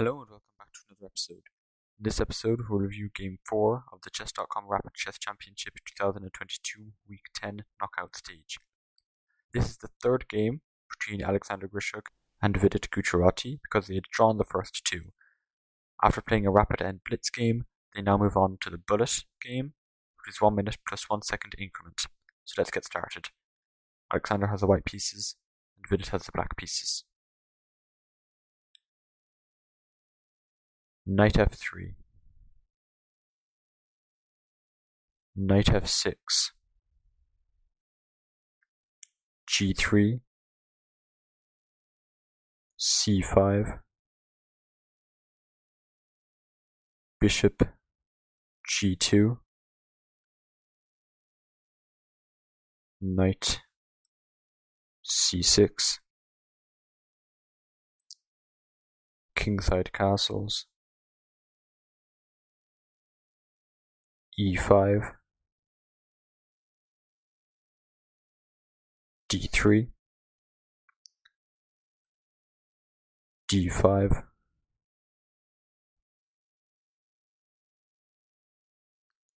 Hello and welcome back to another episode. In this episode, we'll review Game 4 of the Chess.com Rapid Chess Championship 2022 Week 10 knockout stage. This is the third game between Alexander Grischuk and Vidit Gujrathi because they had drawn the first two. After playing a rapid end blitz game, they now move on to the bullet game, which is 1 minute plus 1 second increment. So let's get started. Alexander has the white pieces, and Vidit has the black pieces. Knight f3. Knight f6. g3. c5. Bishop g2. Knight c6. Kingside castles. E5 d3 d5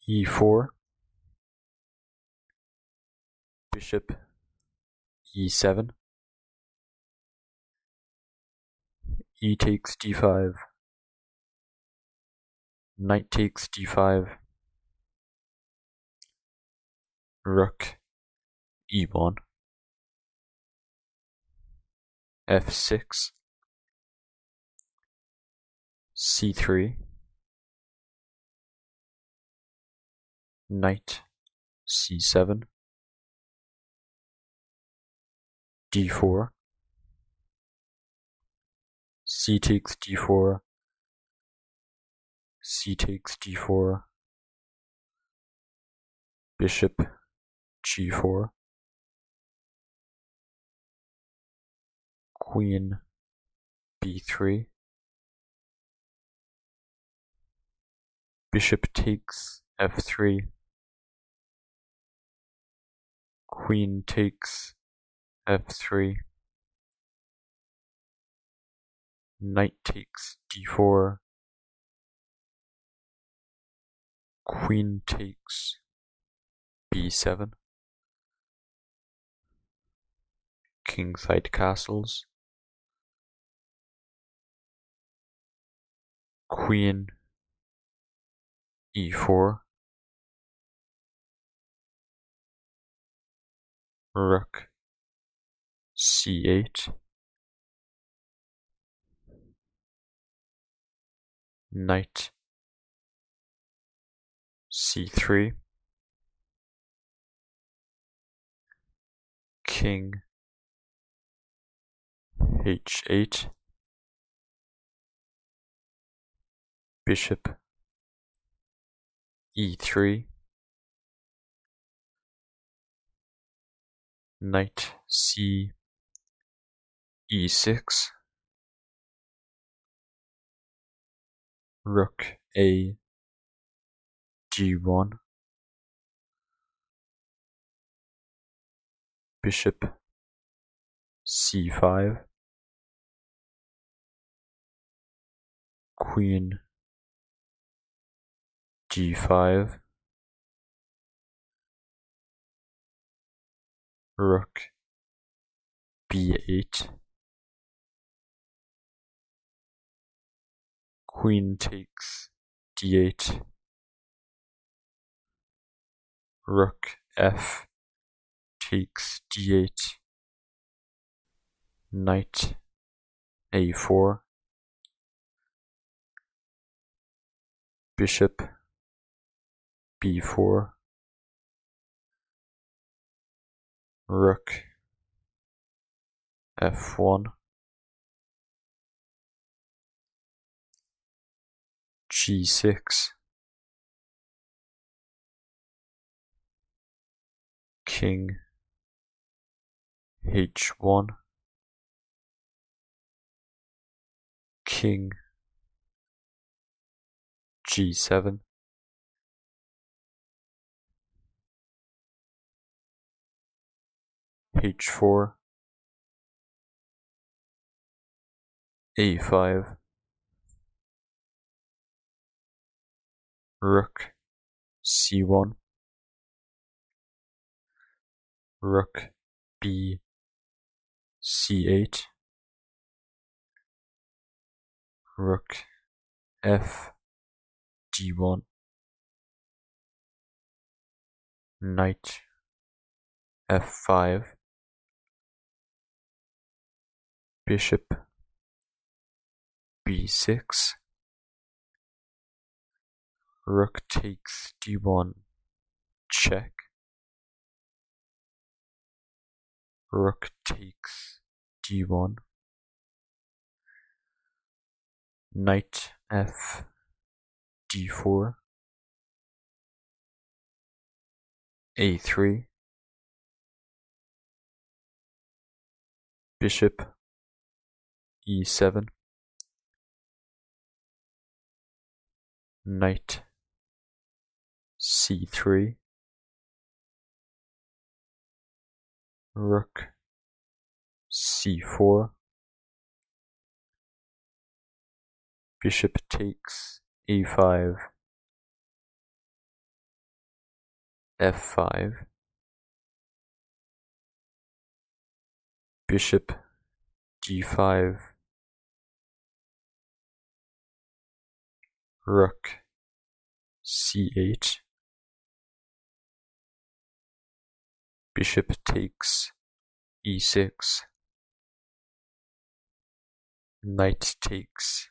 e4 bishop e7 e takes d5 knight takes d5 rook e1 f6 c3 knight c7 d4 c takes d4 c takes d4 bishop g4 queen b3 bishop takes f3 queen takes f3 knight takes d4 queen takes b7 kingside castles. Queen e4 rook c8 knight c3 king h8 bishop e3 knight c e6 rook a g1 bishop c5 queen g5 rook b8 queen takes d8 rook f takes d8 knight a4 bishop b4 rook f1 g6 king h1 king G7h4 a5 rook c1 rook b c8 rook f g1 knight f5 bishop b6 rook takes d1 check? Rook takes d1 knight f d4 a3 bishop. E7 knight. C3 rook. C4 bishop takes a5 f5 bishop g5 rook c8 bishop takes e6 knight takes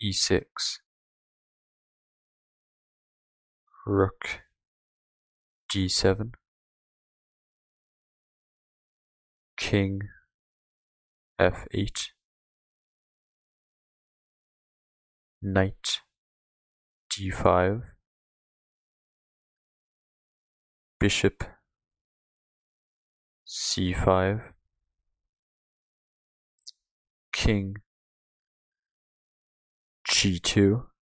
e6 rook g7 king f8 knight g5 bishop c5 king g2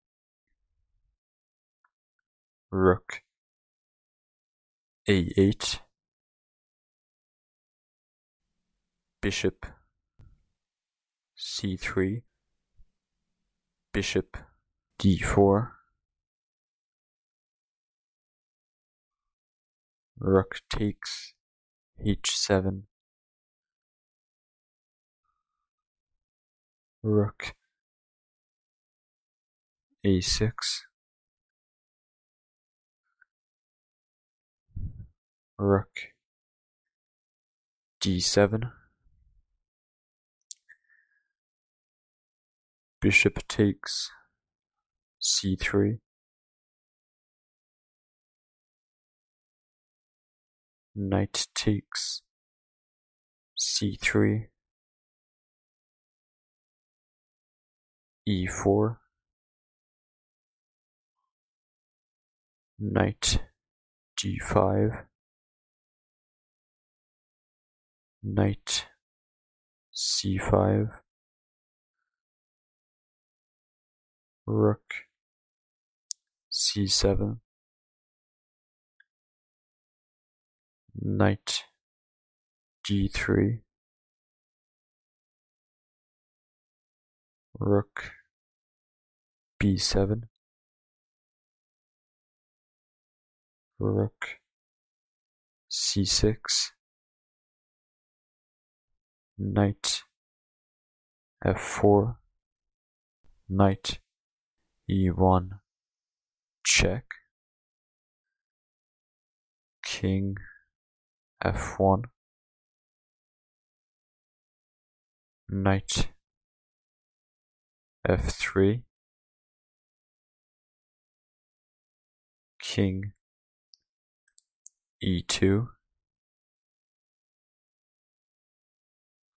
rook a8 bishop c3 bishop d4 rook takes h7 rook a6 rook d7 bishop takes c3 knight takes c3 e4 knight g5 knight c5 rook c7 knight d3 rook b7 rook c6 knight f4 knight e1 check. King. F1 knight. F3 king. E2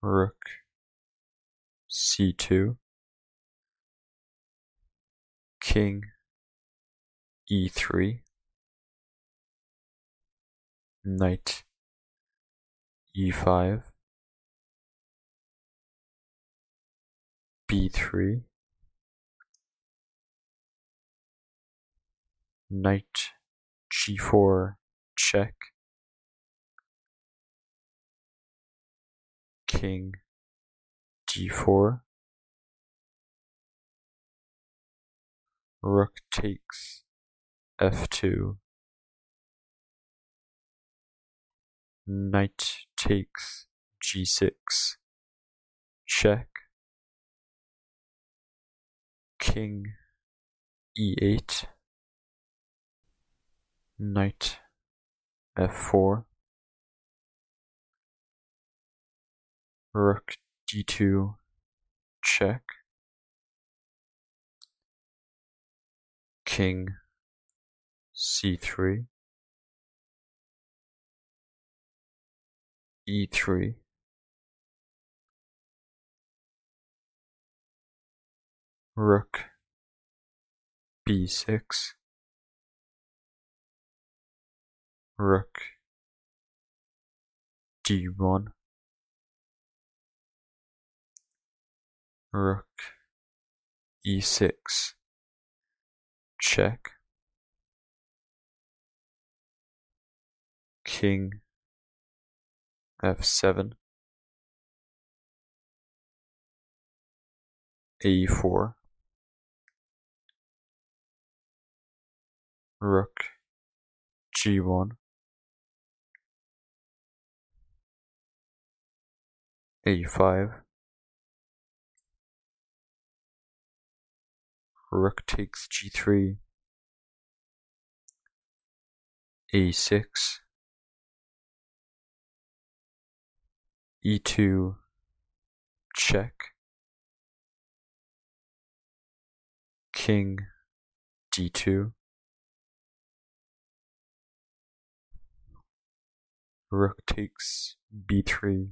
rook c2 king e3 knight e5 b3 knight g4 check king d4 rook takes f2 knight takes g6 check. King e8 knight f4 rook d2 check. King c3 e3 rook b6 rook d1 rook e6 check. King f7 a4 rook g1 a5 rook takes g3 a6 e2 check. King d2 rook takes b3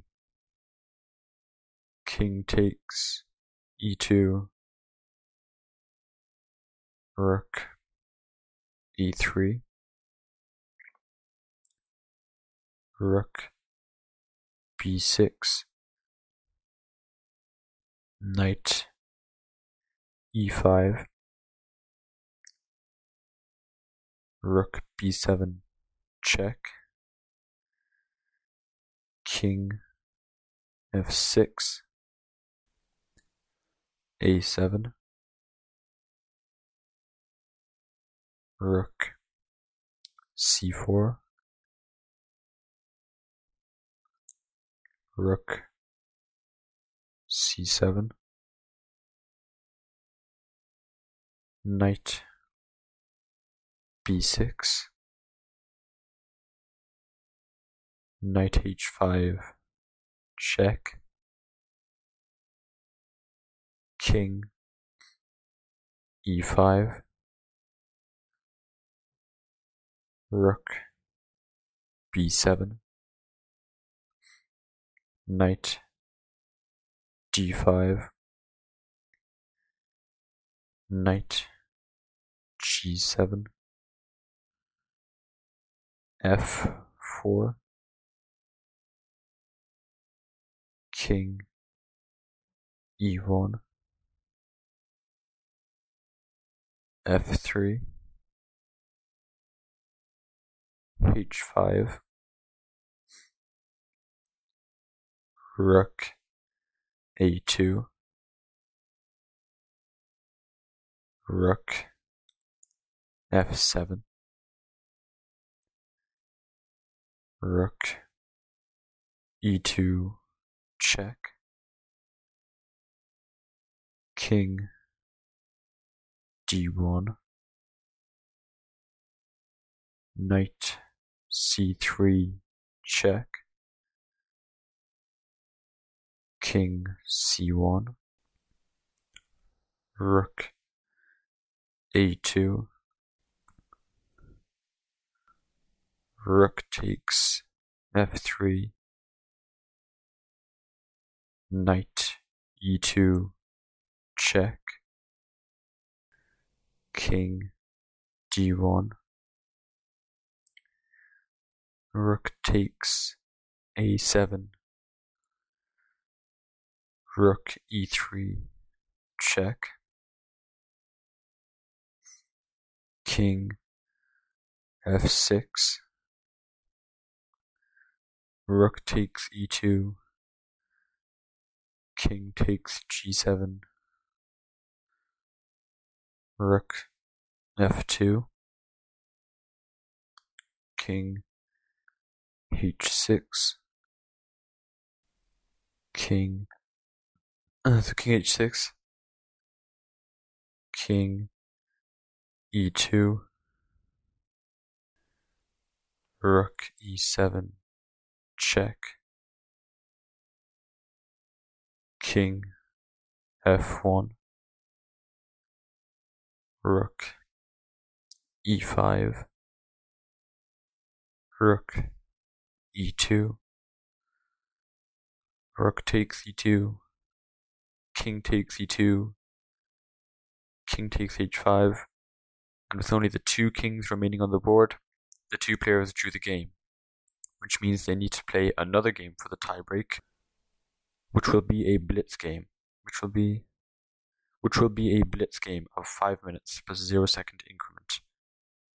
king takes e2 rook e3 rook b6 knight e5 rook b7 check. King f6 a7 rook. C4 rook. C7 knight. B6 knight h5 check. King. E5 rook b7 knight d5 knight g7 f4 king e1 f3 h5 rook a2 rook f7 rook e2 check. King d1 knight c3 check. King c1 rook a2 rook takes f3 knight e2 check. King d1 rook takes a7 rook e3 check. King f6 rook takes e2 king takes g7 rook f2 king h6, king, uh, king h6, king e2, rook e7, check, king f1, rook e5, rook e2, rook takes e2, king takes e2, king takes h5, and with only the two kings remaining on the board, the two players drew the game, which means they need to play another game for the tiebreak, which will be a blitz game, which will be which will be a blitz game of 5 minutes plus 0 second